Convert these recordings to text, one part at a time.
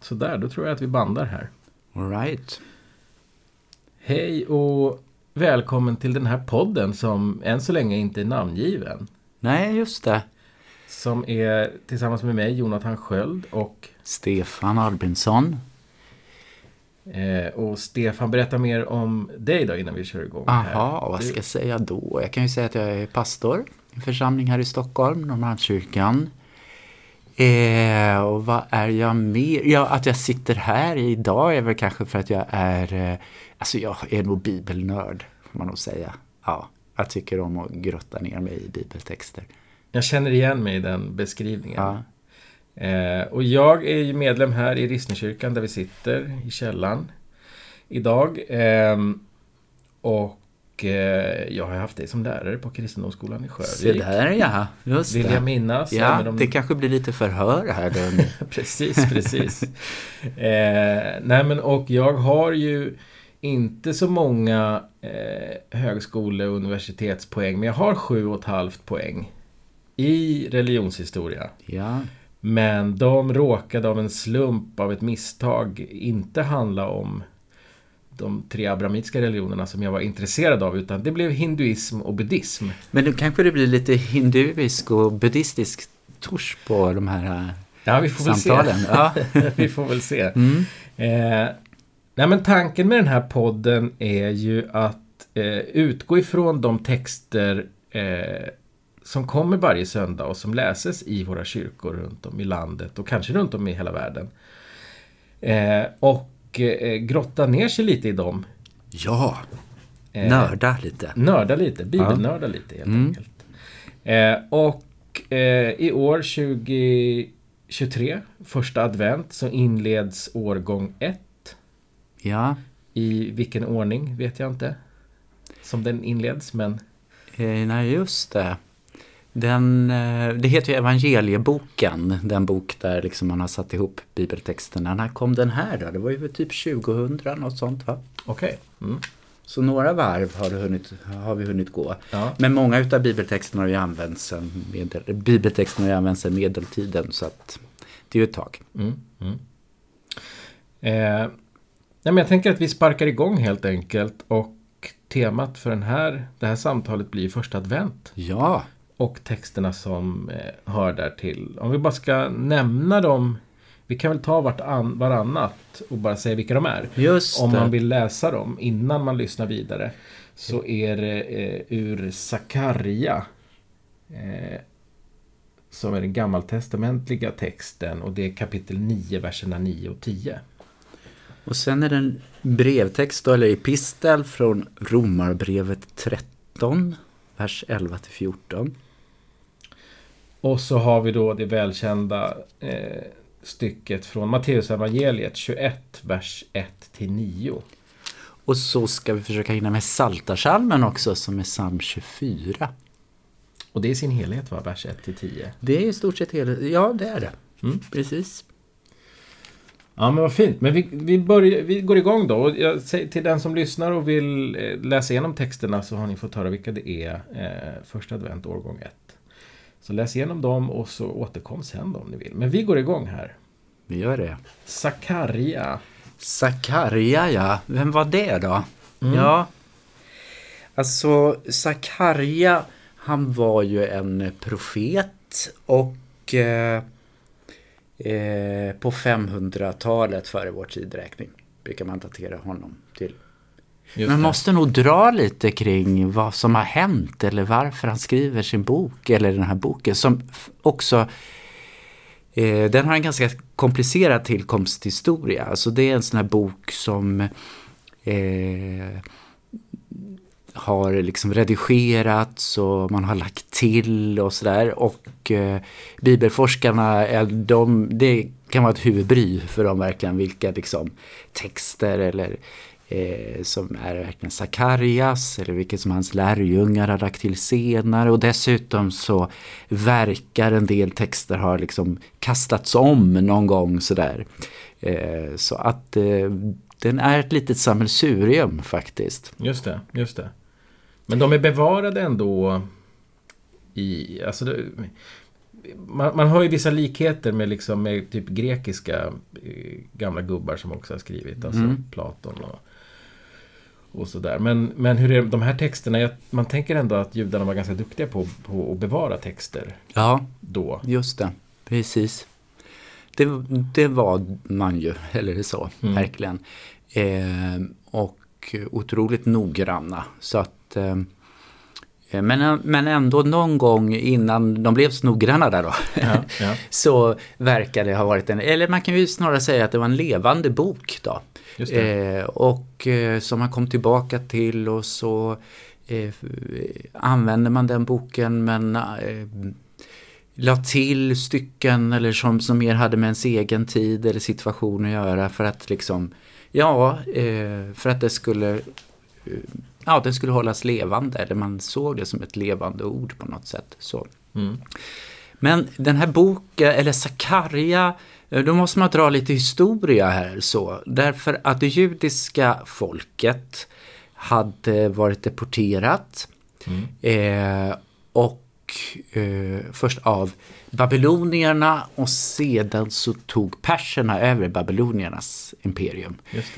Sådär, då tror jag att vi bandar här. All right. Hej och välkommen till den här podden som än så länge inte är namngiven. Nej, just det. Som är tillsammans med mig, Jonathan Sköld och... Stefan Albinsson. Eh, och Stefan, berätta mer om dig då innan vi kör igång. här. Aha, vad Du- ska jag säga då? Jag kan ju säga att jag är pastor i en församling här i Stockholm, Norrmalmskyrkan. Eh, och vad är jag mer? Ja, att jag sitter här idag är väl kanske för att jag är, eh, alltså jag är nog bibelnörd, får man nog säga. Ja, jag tycker om att grotta ner mig i bibeltexter. Jag känner igen mig i den beskrivningen. Ja, Eh, och jag är ju medlem här i Rissnekyrkan där vi sitter i källaren idag. Ehm, och eh, jag har haft dig som lärare på Kristendomsskolan i se Sjövik. där ja, just Vill det. jag minnas. Ja, om- det kanske blir lite förhör här då. precis, precis. eh, nej men och jag har ju inte så många eh, högskole och universitetspoäng, men jag har sju och ett halvt poäng i religionshistoria. Ja, Men de råkade av en slump, av ett misstag, inte handla om de tre abrahamitiska religionerna som jag var intresserad av, utan det blev hinduism och buddhism. Men då kanske det blir lite hinduisk och buddhistisk touch på de här eh, Ja, vi får väl samtalen. se. Ja. vi får väl se. Mm. Eh, nej men tanken med den här podden är ju att eh, utgå ifrån de texter eh, som kommer varje söndag och som läses i våra kyrkor runt om i landet och kanske runt om i hela världen. Eh, och eh, grotta ner sig lite i dem. ja, Eh, nörda lite. Nörda lite, bibelnörda lite helt Mm. enkelt. Eh, och i år 2023, första advent, så inleds årgång 1. Ja, I vilken ordning vet jag inte. Som den inleds, men eh, nej just det. Den, eh, det heter ju Evangelieboken, den bok där liksom man har satt ihop bibeltexterna. När kom den här då? Det var ju typ 2000, något sånt va? okej. Mm. Så några varv har, hunnit, har vi hunnit gå. Ja. Men många utav bibeltexterna har ju använts sen, medel, bibeltexterna har ju använts sen medeltiden så att det är ju ett tag. Mm. Mm. Eh, nej, men jag tänker att vi sparkar igång helt enkelt. Och temat för den här, det här samtalet blir första advent. Ja, och texterna som eh, hör där till. Om vi bara ska nämna dem. Vi kan väl ta vartann, varannat och bara säga vilka de är. just Om det. man vill läsa dem innan man lyssnar vidare. Så är det eh, ur Sakarja. Eh, som är den gammaltestamentliga texten. Och det är kapitel 9, verserna 9 och 10. Och sen är det en brevtext eller epistel från Romarbrevet 13, vers 11 till 14. Och så har vi då det välkända eh, stycket från Matteusevangeliet 21, vers 1 till 9. Och så ska vi försöka hinna med Saltarsalmen också som är psalm 24. Och det är sin helhet va, vers 1 till 10. Det är i stort sett hela, ja det är det. Mm. Precis. Ja men vad fint. Men vi, vi, börjar, vi går igång då. Och jag säger till den som lyssnar och vill eh, läsa igenom texterna så har ni fått höra vilka det är. Eh, första advent, årgång 1. Så läs igenom dem och så återkom sen då om ni vill. Men vi går igång här. Vi gör det. Sakarja. Sakarja, ja. Vem var det då? Mm. Ja, alltså Sakarja, han var ju en profet och eh, eh, på 500-talet före vår tidräkning brukar man datera honom till. Man måste nog dra lite kring vad som har hänt eller varför han skriver sin bok eller den här boken som också Eh, den har en ganska komplicerad tillkomsthistoria. Alltså det är en sån här bok som eh, har liksom redigerats och man har lagt till och sådär. Och eh, bibelforskarna, är de, det kan vara ett huvudbry för dem verkligen vilka liksom texter eller eh, som är verkligen Sakarias eller vilket som hans lärjungar har lagt till senare. Och dessutom så verkar en del texter ha liksom kastats om någon gång sådär. Eh, så att eh, den är ett litet sammelsurium faktiskt. Just det, just det. Men de är bevarade ändå i... Alltså det, man, man har ju vissa likheter med, liksom, med typ grekiska eh, gamla gubbar som också har skrivit. Alltså Mm. Platon och, och sådär. Men, men hur är de här texterna? Jag, man tänker ändå att judarna var ganska duktiga på, på att bevara texter Ja, då. just det. Precis. Det, det var man ju, eller så, Mm. verkligen. Eh, och otroligt noggranna. Så att... Eh, men, men ändå någon gång innan de blev så noggranna där då. Ja, ja. så verkar det ha varit en, eller man kan ju snarare säga att det var en levande bok då. Eh, och eh, som man kom tillbaka till och så eh, använde man den boken men eh, la till stycken eller som, som mer hade med ens egen tid eller situation att göra för att liksom, ja, eh, för att det skulle eh, Ja, det skulle hållas levande, eller man såg det som ett levande ord på något sätt. Så. Mm. Men den här boken, eller Sakarja, eh, då måste man dra lite historia här så. Därför att det judiska folket hade varit deporterat. Mm. Eh, och eh, först av babylonierna och sedan så tog perserna över babyloniernas imperium.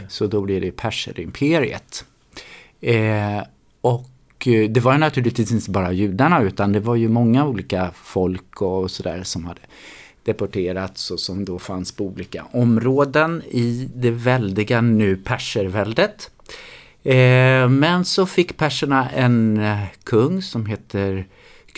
Så då blir det perserimperiet. Eh, och eh, det var ju naturligtvis inte bara judarna utan det var ju många olika folk och sådär som hade deporterats och som då fanns på olika områden i det väldiga nu perserväldet. Eh, men så fick perserna en eh, kung som heter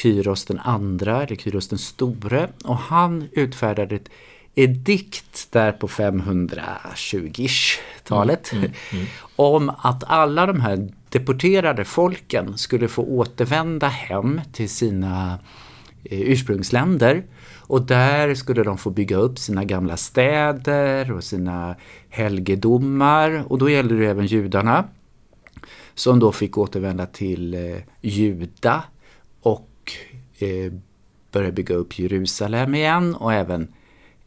Kyros den andra, eller Kyros den store. Och han utfärdade ett edikt där på 520-talet om att alla de här deporterade folken skulle få återvända hem till sina eh, ursprungsländer. Och där skulle de få bygga upp sina gamla städer och sina helgedomar. Och då gällde det även judarna. Som då fick återvända till eh, Juda och eh, börja bygga upp Jerusalem igen och även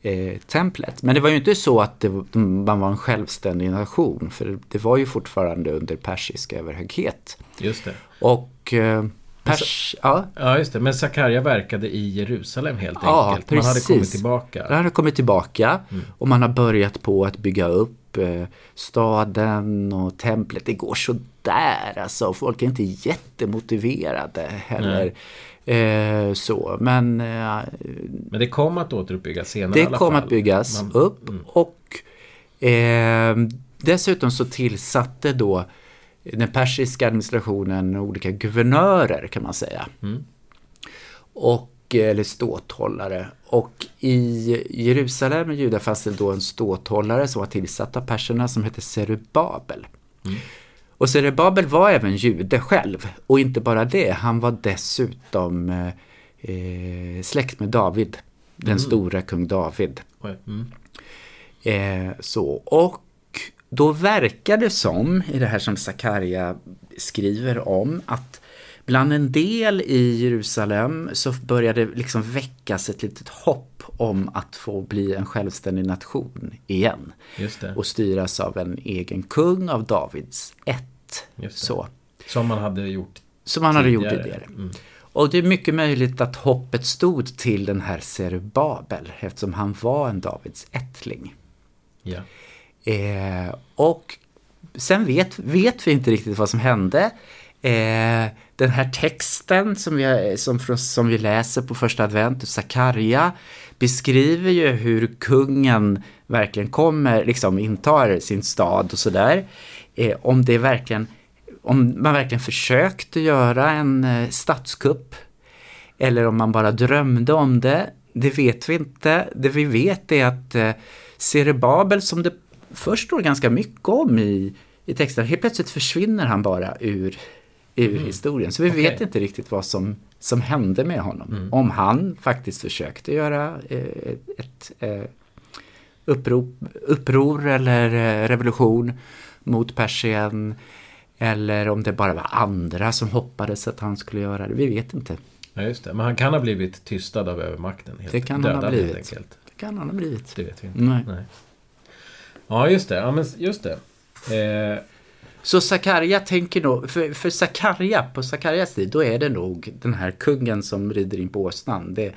eh, templet. Men det var ju inte så att det, man var en självständig nation för det var ju fortfarande under persisk överhöghet. Just det. Och eh, pers, ja, Ja, just det. Men Sakarja verkade i Jerusalem helt Ja, enkelt. Man hade kommit tillbaka. Den hade kommit tillbaka och man har börjat på att bygga upp eh, staden och templet. Det går så där alltså. Folk är inte jättemotiverade heller. Eh, så, men eh, Men det kom att återuppbyggas senare i det alla kom fall. att byggas Man- upp mm. och eh, dessutom så tillsatte då den persiska administrationen olika guvernörer kan man säga. Mm. Och, eller ståthållare. Och i Jerusalem i Juda fanns det då en ståthållare som var tillsatt av perserna som hette Zerubabel. Mm. Och Zerubabel var även jude själv. Och inte bara det, han var dessutom eh, eh, släkt med David. Den Mm. stora kung David. Mm. Eh, så, och då verkar det som, i det här som Sakarja skriver om, att bland en del i Jerusalem så började liksom väckas ett litet hopp om att få bli en självständig nation igen. Det. Och styras av en egen kung av Davids ett. Så. Som man hade gjort Som han hade gjort tidigare. tidigare. Mm. Och det är mycket möjligt att hoppet stod till den här Zerubabel eftersom han var en Davids ättling. Ja. Eh, och sen vet, vet vi inte riktigt vad som hände. Eh, den här texten som vi, som, som vi läser på första advent, Sakarja, beskriver ju hur kungen verkligen kommer, liksom intar sin stad och sådär. Eh, om det verkligen, om man verkligen försökte göra en eh, statskupp eller om man bara drömde om det, det vet vi inte. Det vi vet är att eh, Zerubabel, som det först står ganska mycket om i, i texten, helt plötsligt försvinner han bara ur, ur historien. Så vi Okej. vet inte riktigt vad som, som hände med honom. Om han faktiskt försökte göra eh, ett eh, upprop, uppror eller eh, revolution mot Persien. Eller om det bara var andra som hoppades att han skulle göra det. Vi vet inte. ja, just det. Men han kan ha blivit tystad av övermakten. Helt Det kan han ha dödad, blivit. Helt enkelt. Det kan han ha blivit. Det vet vi inte. Nej. Ja, just det. Ja, men just det. Eh, Så Sakarja tänker nog, för, för Sakarja, på Sakarjas tid, då är det nog den här kungen som rider in på åsnan. Det,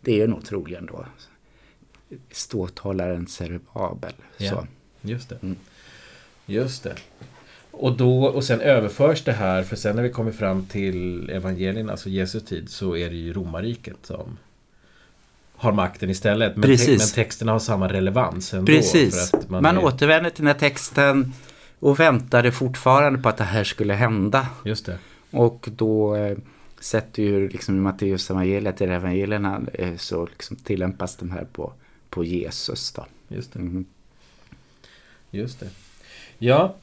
det är nog troligen då ståthållaren Zerubabel. Ja. Så. Just det. Mm. Just det. Och, då, och sen överförs det här, för sen när vi kommer fram till evangelierna, alltså Jesu tid, så är det ju romarriket som har makten istället. Men, te- men texterna har samma relevans ändå. Precis. Man, man är, återvänder till den här texten och väntade fortfarande på att det här skulle hända. Just det. Och då eh, sätter ju liksom i Matteus evangeliet, i evangelierna, eh, så liksom tillämpas de här på, på Jesus. Då. Just det. Mm. Just det. Ja.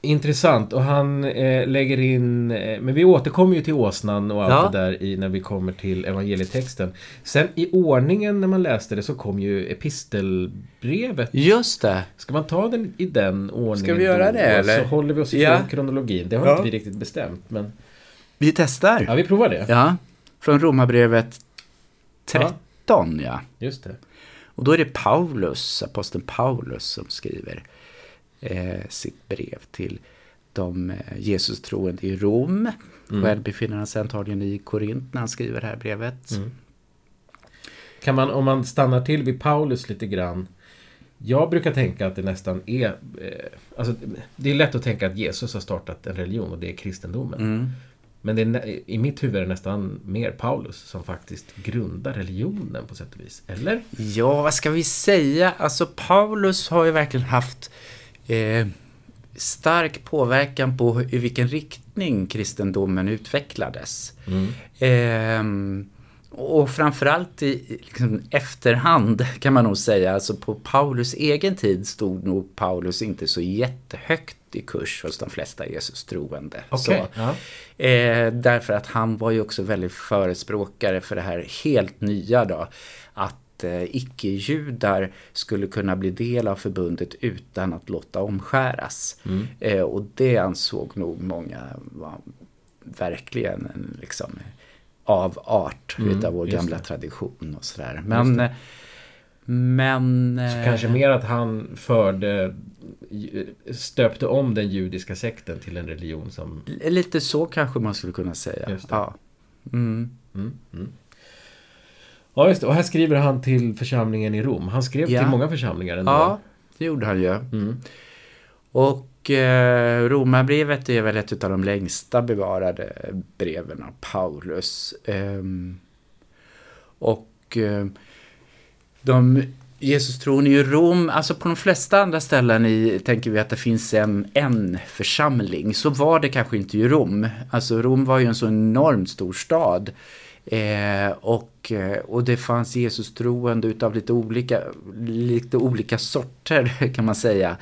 Intressant. Och han eh, lägger in... Eh, men vi återkommer ju till åsnan och allt Ja. det där i, när vi kommer till evangelietexten. Sen i ordningen när man läste det så kom ju epistelbrevet. Just det. Ska man ta den i den ordningen? Ska vi göra det, eller? Så håller vi oss ifrån Ja. kronologin. Det har Ja. inte vi riktigt bestämt. Men Vi testar. ja, vi provar det. Ja, från Romarbrevet 13 ja. Just det. Och då är det Paulus, aposteln Paulus som skriver eh, sitt brev till de eh, Jesus troende i Rom. Mm. Själv befinner han sig antagligen i Korint när han skriver det här brevet. Mm. Kan man, om man stannar till vid Paulus lite grann. Jag brukar tänka att det nästan är... Eh, alltså, det är lätt att tänka att Jesus har startat en religion och det är kristendomen. Mm. Men är, i mitt huvud är det nästan mer Paulus som faktiskt grundar religionen på sätt och vis. Eller? Ja, vad ska vi säga? Alltså Paulus har ju verkligen haft eh, stark påverkan på i vilken riktning kristendomen utvecklades. Mm. Ehm, och framförallt i liksom, efterhand kan man nog säga, alltså på Paulus egen tid stod nog Paulus inte så jättehögt i kurs hos de flesta Jesus troende. Okej. Så, Ja. Eh, därför att han var ju också väldigt förespråkare för det här helt nya då. Att eh, icke-judar skulle kunna bli del av förbundet utan att låta omskäras. Mm. Eh, och det ansåg nog många var verkligen en liksom avart Mm, utav vår gamla det. tradition och sådär. Men, men... Så eh, kanske mer att han förde... Stöpte om den judiska sekten till en religion som... Lite så kanske man skulle kunna säga. Ja. Mm. Mm, mm. Ja, just det. Och här skriver han till församlingen i Rom. Han skrev Ja. till många församlingar ändå. ja, det gjorde han ju. Mm. Och eh, Romarbrevet är väl ett av de längsta bevarade breven av Paulus. Ehm, och eh, de Jesus tron i Rom, alltså på de flesta andra ställen i, tänker vi att det finns en, en församling. Så var det kanske inte i Rom. Alltså Rom var ju en så enormt stor stad. Eh, och, eh, och det fanns Jesus troende utav lite olika, lite olika sorter kan man säga.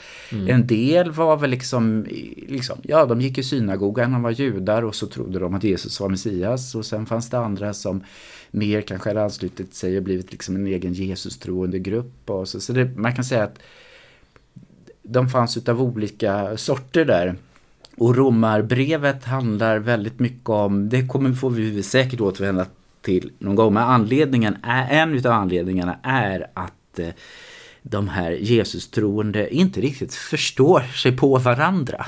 En del var väl liksom, liksom, ja de gick i synagogan, de var judar och så trodde de att Jesus var Messias. Och sen fanns det andra som mer kanske hade anslutit sig och blivit liksom en egen Jesus-troende grupp. Och så så det, man kan säga att de fanns utav olika sorter där. Och romarbrevet handlar väldigt mycket om, det kommer får vi säkert återvända till någon gång, men anledningen är, en utav anledningarna är att eh, de här Jesus-troende inte riktigt förstår sig på varandra.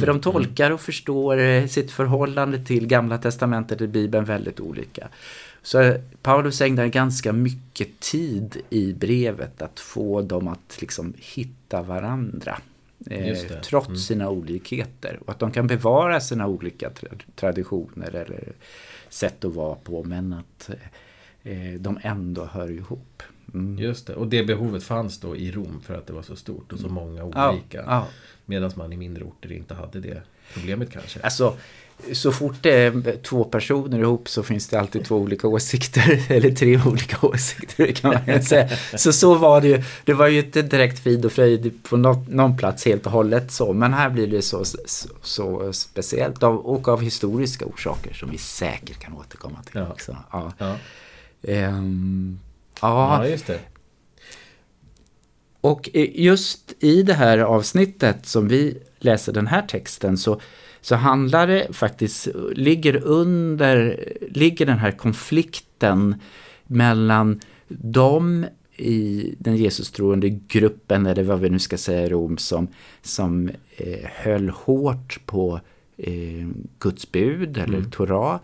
För de tolkar och förstår eh, sitt förhållande till Gamla Testamentet och Bibeln väldigt olika. Så eh, Paulus ägnar ganska mycket tid i brevet att få dem att liksom hitta varandra. Eh, trots Mm. sina olikheter. Och att de kan bevara sina olika tra- traditioner eller sätt att vara på men att eh, de ändå hör ihop. Mm. Just det. Och det behovet fanns då i Rom för att det var så stort och så många Ja, olika. ja. Medan man i mindre orter inte hade det problemet kanske. Alltså, så fort det är två personer ihop så finns det alltid två olika åsikter. Eller tre olika åsikter kan man säga. Så så var det ju. Det var ju inte direkt frid och fröjd på någon, någon plats helt och hållet så. Men här blir det så, så, så speciellt. Av, och av historiska orsaker som vi säkert kan återkomma till. Ja. Också. Ja. Ja, Ehm, ja, ja just det. Och just i det här avsnittet som vi läser den här texten så, så handlar det faktiskt, ligger under, ligger den här konflikten mellan de i den Jesus-troende gruppen, eller vad vi nu ska säga i Rom, som, som eh, höll hårt på eh, Guds bud eller mm. Torah.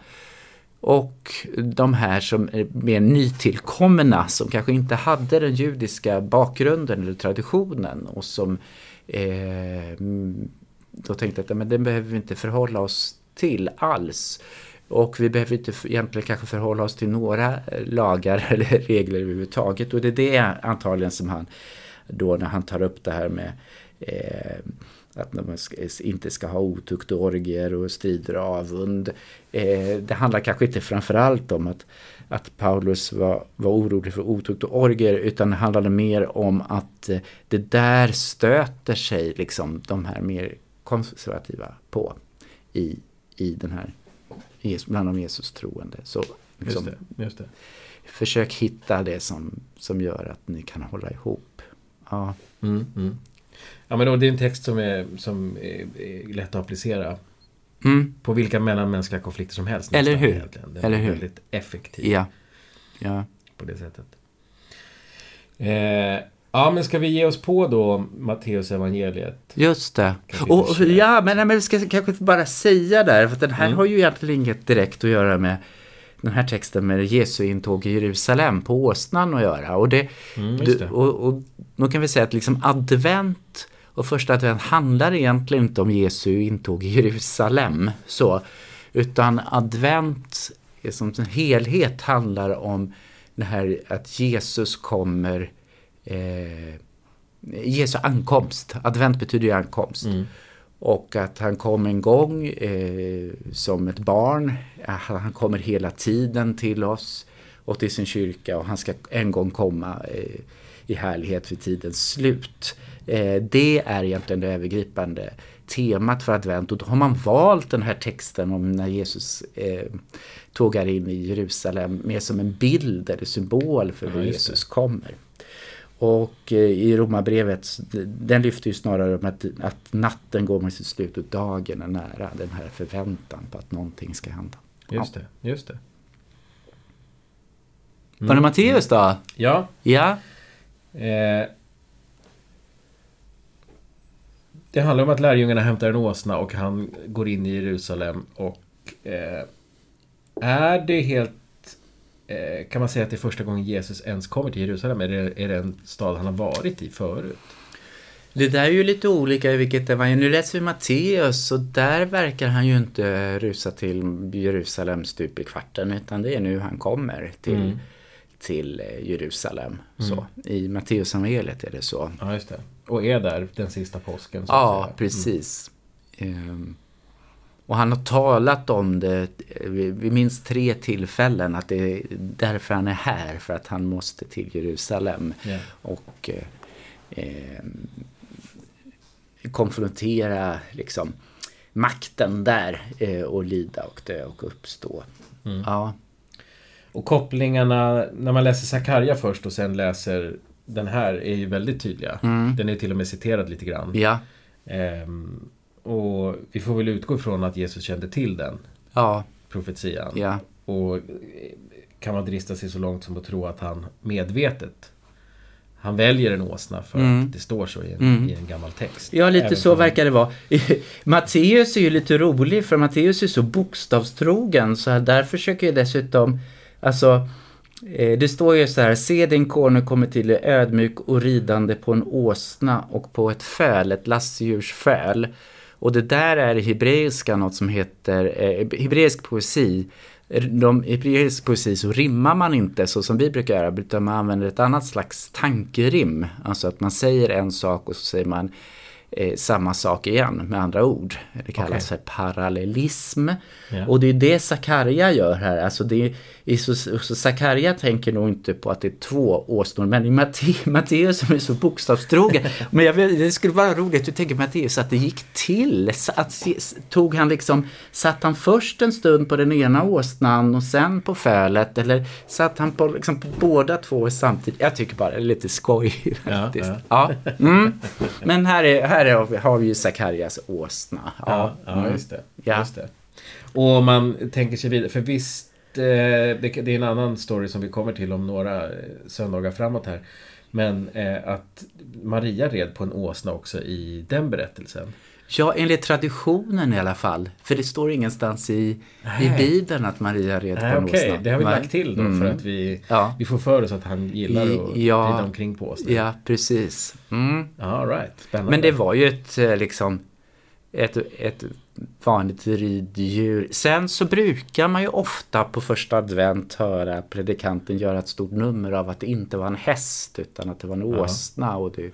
Och de här som är mer nytillkomna som kanske inte hade den judiska bakgrunden eller traditionen och som eh, mm, då tänkte att men den behöver vi inte förhålla oss till alls. Och vi behöver inte egentligen kanske förhålla oss till några eh, lagar eller regler överhuvudtaget. Och det är det antagligen som han då när han tar upp det här med eh, att man inte ska ha otukt och orgier och strider och avund. Eh, det handlar kanske inte framförallt om att, att Paulus var, var orolig för otukt och orgier utan det handlade mer om att eh, det där stöter sig liksom de här mer konservativa på i, i den här bland de Jesus troende. Så liksom, just det, just det. Försök hitta det som, som gör att ni kan hålla ihop. Ja. Mm, mm. Ja, men det är en text som är, som är, är lätt att applicera mm. på vilka mellanmänskliga konflikter som helst. Eller hur? Egentligen. Den Eller är hur? väldigt effektiv. Ja. ja. På det sättet. Eh, ja, men ska vi ge oss på då Matteus evangeliet? Just det. Och, ja, men, men vi ska kanske bara säga där, för den här mm. har ju egentligen inget direkt att göra med den här texten med Jesu intåg i Jerusalem på åsnan att göra. Och, det, mm, det. och, och då kan vi säga att liksom advent och första advent handlar egentligen inte om Jesu intåg i Jerusalem. Så, utan advent som en helhet handlar om det här att Jesus kommer eh, Jesu ankomst. Advent betyder ju ankomst. Mm. Och att han kom en gång eh, som ett barn. Han kommer hela tiden till oss och till sin kyrka och han ska en gång komma eh, i härlighet vid tidens slut. Eh, det är egentligen det övergripande temat för advent och då har man valt den här texten om när Jesus eh, tågar in i Jerusalem mer som en bild eller symbol för hur ja, Jesus kommer. Och eh, i Romarbrevet, den lyfter ju snarare om att, att natten går mot sitt slut och dagen är nära. Den här förväntan på att någonting ska hända. Just det, just det. Mm. Var det Matteus då? Ja. Ja. Eh, det handlar om att lärjungarna hämtar en åsna och han går in i Jerusalem och eh, är det helt kan man säga att det är första gången Jesus ens kommer till Jerusalem? Eller är det en stad han har varit i förut? Det där är ju lite olika i vilket evangelium. Nu läser vi Matteus och där verkar han ju inte rusa till Jerusalem stup i kvarten utan det är nu han kommer till mm till eh, Jerusalem. Mm. Så, I Matteusevangeliet är det så. Ja, just det. Och är där den sista påsken. Ja, mm. precis. Mm. Och han har talat om det vid minst tre tillfällen att det är därför han är här, för att han måste till Jerusalem. Yeah. Och eh, ehm, konfrontera liksom, makten där eh, och lida och dö och uppstå. Mm. Ja. Och kopplingarna, när man läser Sakarja först och sen läser den här är ju väldigt tydliga. Mm. Den är till och med citerad lite grann. Ja. Ehm, och vi får väl utgå ifrån att Jesus kände till den ja. profetian. Ja. Och kan man drista sig så långt som att tro att han medvetet han väljer en åsna för mm. att det står så i en, mm. i en gammal text. Ja, lite så verkar det vara. Matteus är ju lite rolig för Matteus är så bokstavstrogen så där försöker jag dessutom Alltså, eh, det står ju så här, se din konung kommer till er ödmjuk och ridande på en åsna och på ett föl, ett lastdjurs föl. Och det där är i hebreiska något som heter, eh, hebreisk poesi. De, I hebreisk poesi så rimmar man inte så som vi brukar göra, utan man använder ett annat slags tankerim. Alltså att man säger en sak och så säger man eh, samma sak igen med andra ord. Det kallas okay. för parallellism. Yeah. Och det är det Sakarja gör här. Alltså det är, så, så Sakarja tänker nog inte på att det är två åsnor. Men Matteus som är så bokstavstrogen. men jag det skulle vara roligt, du tänker Matteus att det gick till. Att, tog han liksom, satt han först en stund på den ena åsnan och sen på fölet? Eller satt han på, liksom, på båda två samtidigt? Jag tycker bara det är lite skoj faktiskt. Ja, ja. Mm. Men här är, här är, har vi ju Sakarjas åsna. Ja, ja, ja just, det. Ja. just det. Och man tänker sig vidare, för visst eh, det, det är en annan story som vi kommer till om några eh, söndagar framåt här. Men eh, att Maria red på en åsna också i den berättelsen. Ja, enligt traditionen i alla fall. För det står ingenstans i, i Bibeln att Maria red Nej, på en okej, åsna. det har vi lagt till då Mm. för att vi, Ja. vi får för oss att han gillar att Ja. rida omkring på åsna. Ja, precis. Mm. All right, spännande. Men det var ju ett eh, liksom ett, ett vanligt riddjur. Sen så brukar man ju ofta på första advent höra predikanten göra ett stort nummer av att det inte var en häst utan att det var en Ja. åsna och det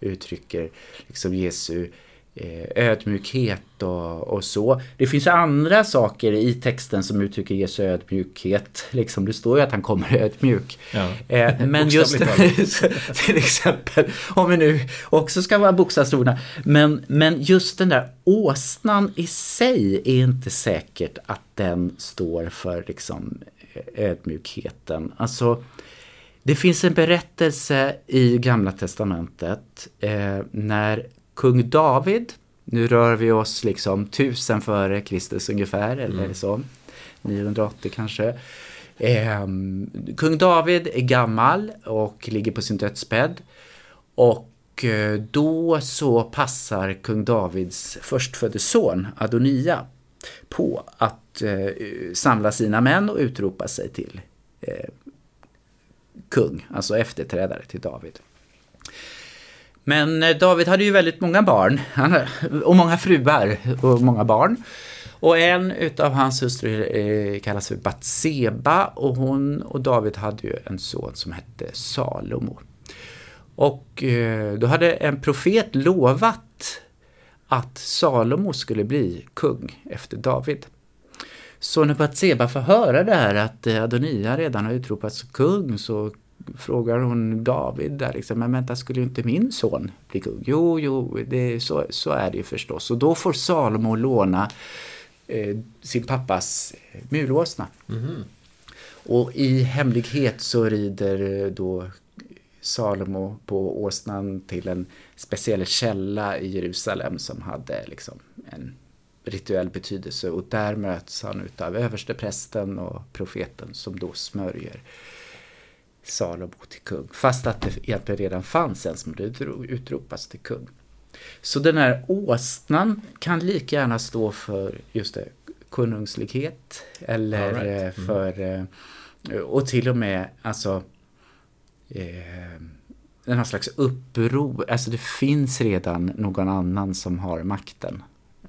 uttrycker liksom Jesu eh, ödmjukhet och, och så. Det finns andra saker i texten som uttrycker Jesu ödmjukhet. Liksom, det står ju att han kommer ödmjuk. Ja. Eh, men just till exempel, om vi nu också ska vara bokstavstrogna. Men, men just den där åsnan i sig är inte säkert att den står för liksom ödmjukheten. Alltså, det finns en berättelse i Gamla Testamentet eh, när kung David, nu rör vi oss liksom tusen före Kristus ungefär, eller så, 980 kanske. Eh, kung David är gammal och ligger på sin dödsbädd. Och eh, då så passar kung Davids förstfödde son Adonia på att eh, samla sina män och utropa sig till eh, kung, alltså efterträdare till David. Men eh, David hade ju väldigt många barn och många fruar och många barn. Och en utav hans hustrur eh, kallas för Batseba och hon och David hade ju en son som hette Salomo. Och eh, då hade en profet lovat att Salomo skulle bli kung efter David. Så när Batseba får höra det här att Adonia redan har utropats kung så frågar hon David där liksom, men vänta skulle inte min son bli kung? Jo, jo, det, så, så är det ju förstås. Och då får Salomo låna eh, sin pappas eh, mulåsna. Mhm. Och i hemlighet så rider eh, då Salomo på åsnan till en speciell källa i Jerusalem som hade liksom en rituell betydelse och där möts han utav översteprästen och profeten som då smörjer Salomo till kung. Fast att det egentligen redan fanns en som hade utro- utropats till kung. Så den här åsnan kan lika gärna stå för just det, konungslighet eller right. eh, Mm. för eh, och till och med alltså eh, den har slags uppror, alltså det finns redan någon annan som har makten.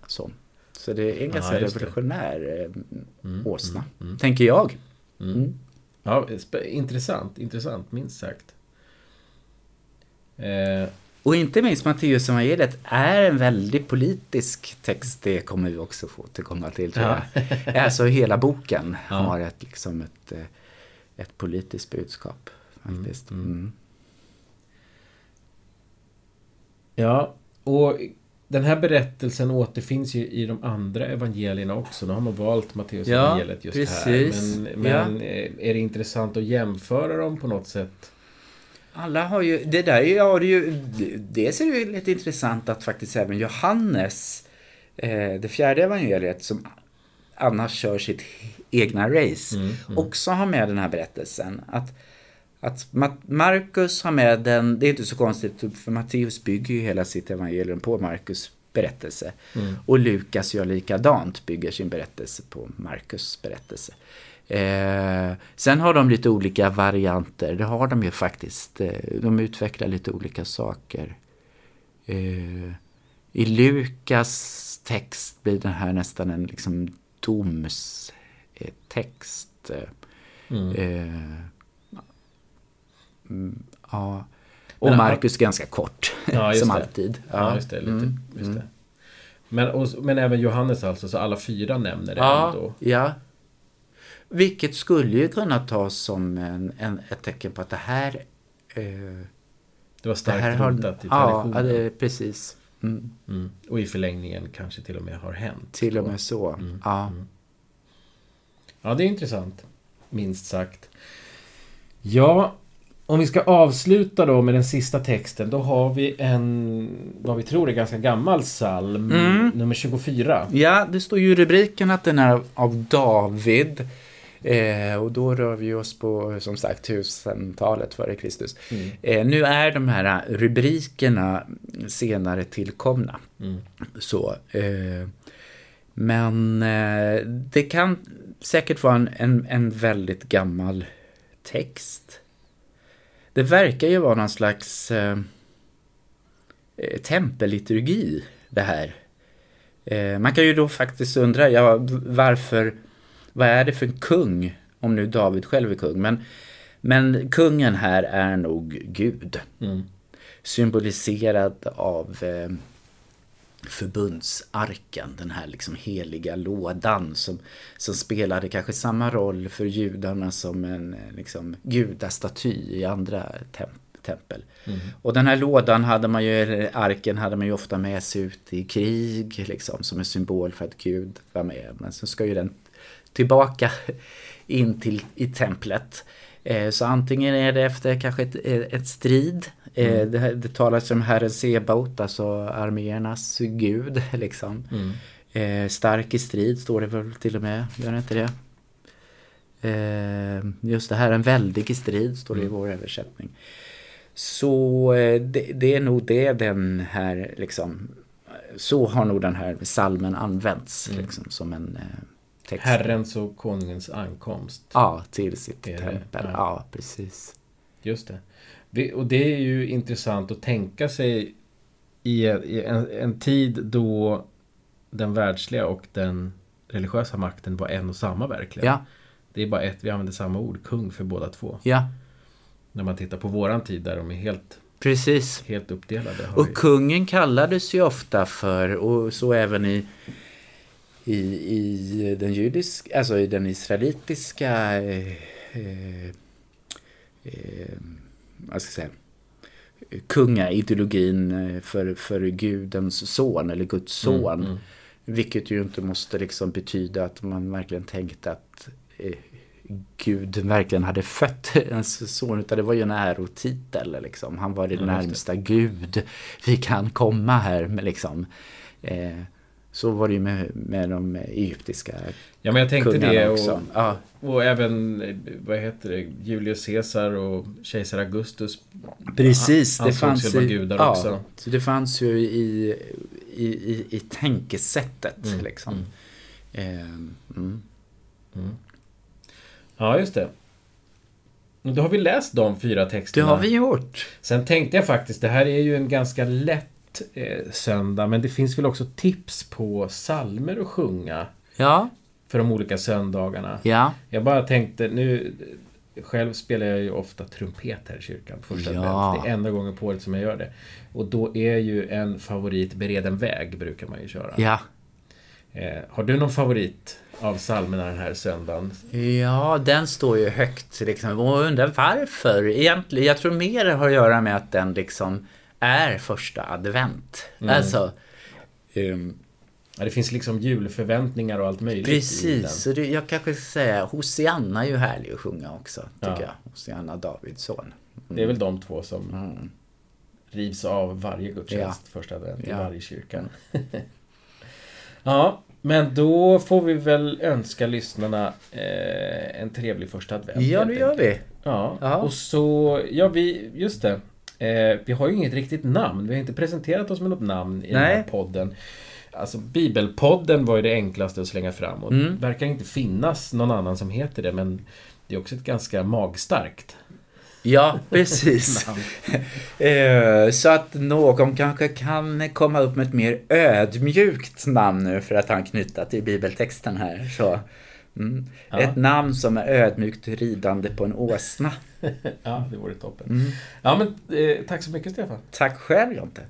Så, så det är en ganska det. revolutionär eh, Mm, åsna, mm, mm. tänker jag. Ja, intressant, intressant minst sagt. Eh, Och inte minst Matteusevangeliet är en väldigt politisk text. Det kommer vi också få återkomma till tror jag. Alltså hela boken Ja. har ett, liksom ett, eh, ett politiskt budskap. Faktiskt. Mm, mm. Mm. ja, och den här berättelsen återfinns ju i de andra evangelierna också. Nu har man valt Matteus Ja, evangeliet just precis. här. Men, men eh, är det intressant att jämföra dem på något sätt? Alla har ju, det där är det ju, dels är det ju lite intressant att faktiskt även Johannes, eh, det fjärde evangeliet som annars kör sitt egna race, Mm, mm. också har med den här berättelsen. Att, att Ma- Markus har med den, det är inte så konstigt för Matteus bygger ju hela sitt evangelium på Markus berättelse. Mm. Och Lukas gör likadant, bygger sin berättelse på Markus berättelse. Eh, sen har de lite olika varianter, det har de ju faktiskt. Eh, de utvecklar lite olika saker. Eh, I Lukas text blir den här nästan en liksom domstext. Eh, text. Mm. Eh, ja. Och Men- Markus ganska kort, Ja, som det. alltid. Ja, just det. Lite, Mm, just mm. det. Men, och, men även Johannes alltså, så alla fyra nämner det Ja, ändå. ja. Vilket skulle ju kunna tas som en, en, ett tecken på att det här... Eh, Det var det starkt här har, rotat i ja, traditionen. ja, det, precis. Mm, Mm. Och i förlängningen kanske till och med har hänt. till och med så. Mm, Ja. mm. Ja, det är intressant. Minst sagt. Ja, om vi ska avsluta då med den sista texten. Då har vi en, vad vi tror är ganska gammal psalm. Mm. Nummer 24. ja, det står ju i rubriken att den är av David. Eh, och då rör vi oss på, som sagt, tusentalet före Kristus. Mm. Eh, nu är de här rubrikerna senare tillkomna. Mm. Så, eh, men eh, det kan säkert vara en, en, en väldigt gammal text. Det verkar ju vara någon slags eh, eh tempelliturgi det här. Eh, man kan ju då faktiskt undra, ja, varför, vad är det för en kung? Om nu David själv är kung. Men, men kungen här är nog Gud. Mm. Symboliserad av eh, förbundsarken, den här liksom heliga lådan som, som spelade kanske samma roll för judarna som en liksom, gudastaty i andra tem tempel. Mm. Och den här lådan hade man ju, arken hade man ju ofta med sig ut i krig liksom, som en symbol för att Gud var med. Men så ska ju den tillbaka in till i templet. Eh, så antingen är det efter kanske ett, ett strid mm. Det, det talas om Herren Sebaot, alltså arméernas gud. Liksom. Mm. Eh, stark i strid står det väl till och med, gör det inte det? Eh, just det här, en väldig i strid står det i mm. vår översättning. Så eh, det, det, är nog det den här liksom så har nog den här salmen använts mm. liksom, som en eh, text. Herrens och konungens ankomst. Ja, till sitt tempel. Ja. ja, precis. Just det. Och det är ju intressant att tänka sig i en, en tid då den världsliga och den religiösa makten var en och samma verkligen. Ja. Det är bara ett, vi använder samma ord, kung för båda två. Ja. När man tittar på våran tid där de är helt Precis. Helt uppdelade. Och vi... kungen kallades ju ofta för, och så även i, i, i den judiska, alltså i den israelitiska eh, eh, eh, vad ska jag säga, kungaideologin eh, för, för Gudens son eller Guds mm, son. Mm, mm. Vilket ju inte måste liksom betyda att man verkligen tänkte att eh, Gud verkligen hade fött ens son. Utan det var ju en ärotitel. Liksom. Han var det ja, närmsta Gud vi kan komma här med. Liksom. Eh, så var det ju med, med de egyptiska Ja, men jag tänkte det. Och, också. Ja. och även, vad heter det, Julius Caesar och kejsar Augustus. Precis, det fanns ju, gudar ja, också. Så det fanns ju i, i, i, i tänkesättet. Mm, liksom. Mm. Ehm, mm. Mm. Ja, just det. Då har vi läst de fyra texterna. Det har vi gjort. Sen tänkte jag faktiskt, det här är ju en ganska lätt eh, söndag. Men det finns väl också tips på salmer att sjunga. Ja. För de olika söndagarna. Ja. Jag bara tänkte, nu... Själv spelar jag ju ofta trumpet här i kyrkan på första ja. advent. Det är enda gången på året som jag gör det. Och då är ju en favorit Bered en väg, brukar man ju köra. Ja. Eh, har du någon favorit av psalmerna den här söndagen? Ja, den står ju högt liksom. Och undrar varför egentligen. Jag tror mer det har att göra med att den liksom är första advent. Mm. Alltså... Um, ja, det finns liksom julförväntningar och allt möjligt Precis, så det, jag kanske ska säga Hosianna är ju härlig att sjunga också. Tycker ja. jag. Hosianna Davidsson. Mm. Det är väl de två som mm. rivs av varje gudstjänst ja. första advent i varje kyrka. Mm. ja, men då får vi väl önska lyssnarna eh, en trevlig första advent. Ja, det gör vi. Ja, ja, och så, ja vi, just det. Eh, vi har ju inget riktigt namn. Vi har inte presenterat oss med något namn i Nej. den här podden. Alltså Bibelpodden var ju det enklaste att slänga fram. Och mm. det verkar inte finnas någon annan som heter det. Men det är också ett ganska magstarkt Ja, precis. Eh, så att någon kanske kan komma upp med ett mer ödmjukt namn nu för att anknyta till bibeltexten här. Så. Mm. Ja. Ett namn som är ödmjukt ridande på en åsna. ja, det vore toppen. Mm. Ja, men eh, tack så mycket Stefan. Tack själv Jonte.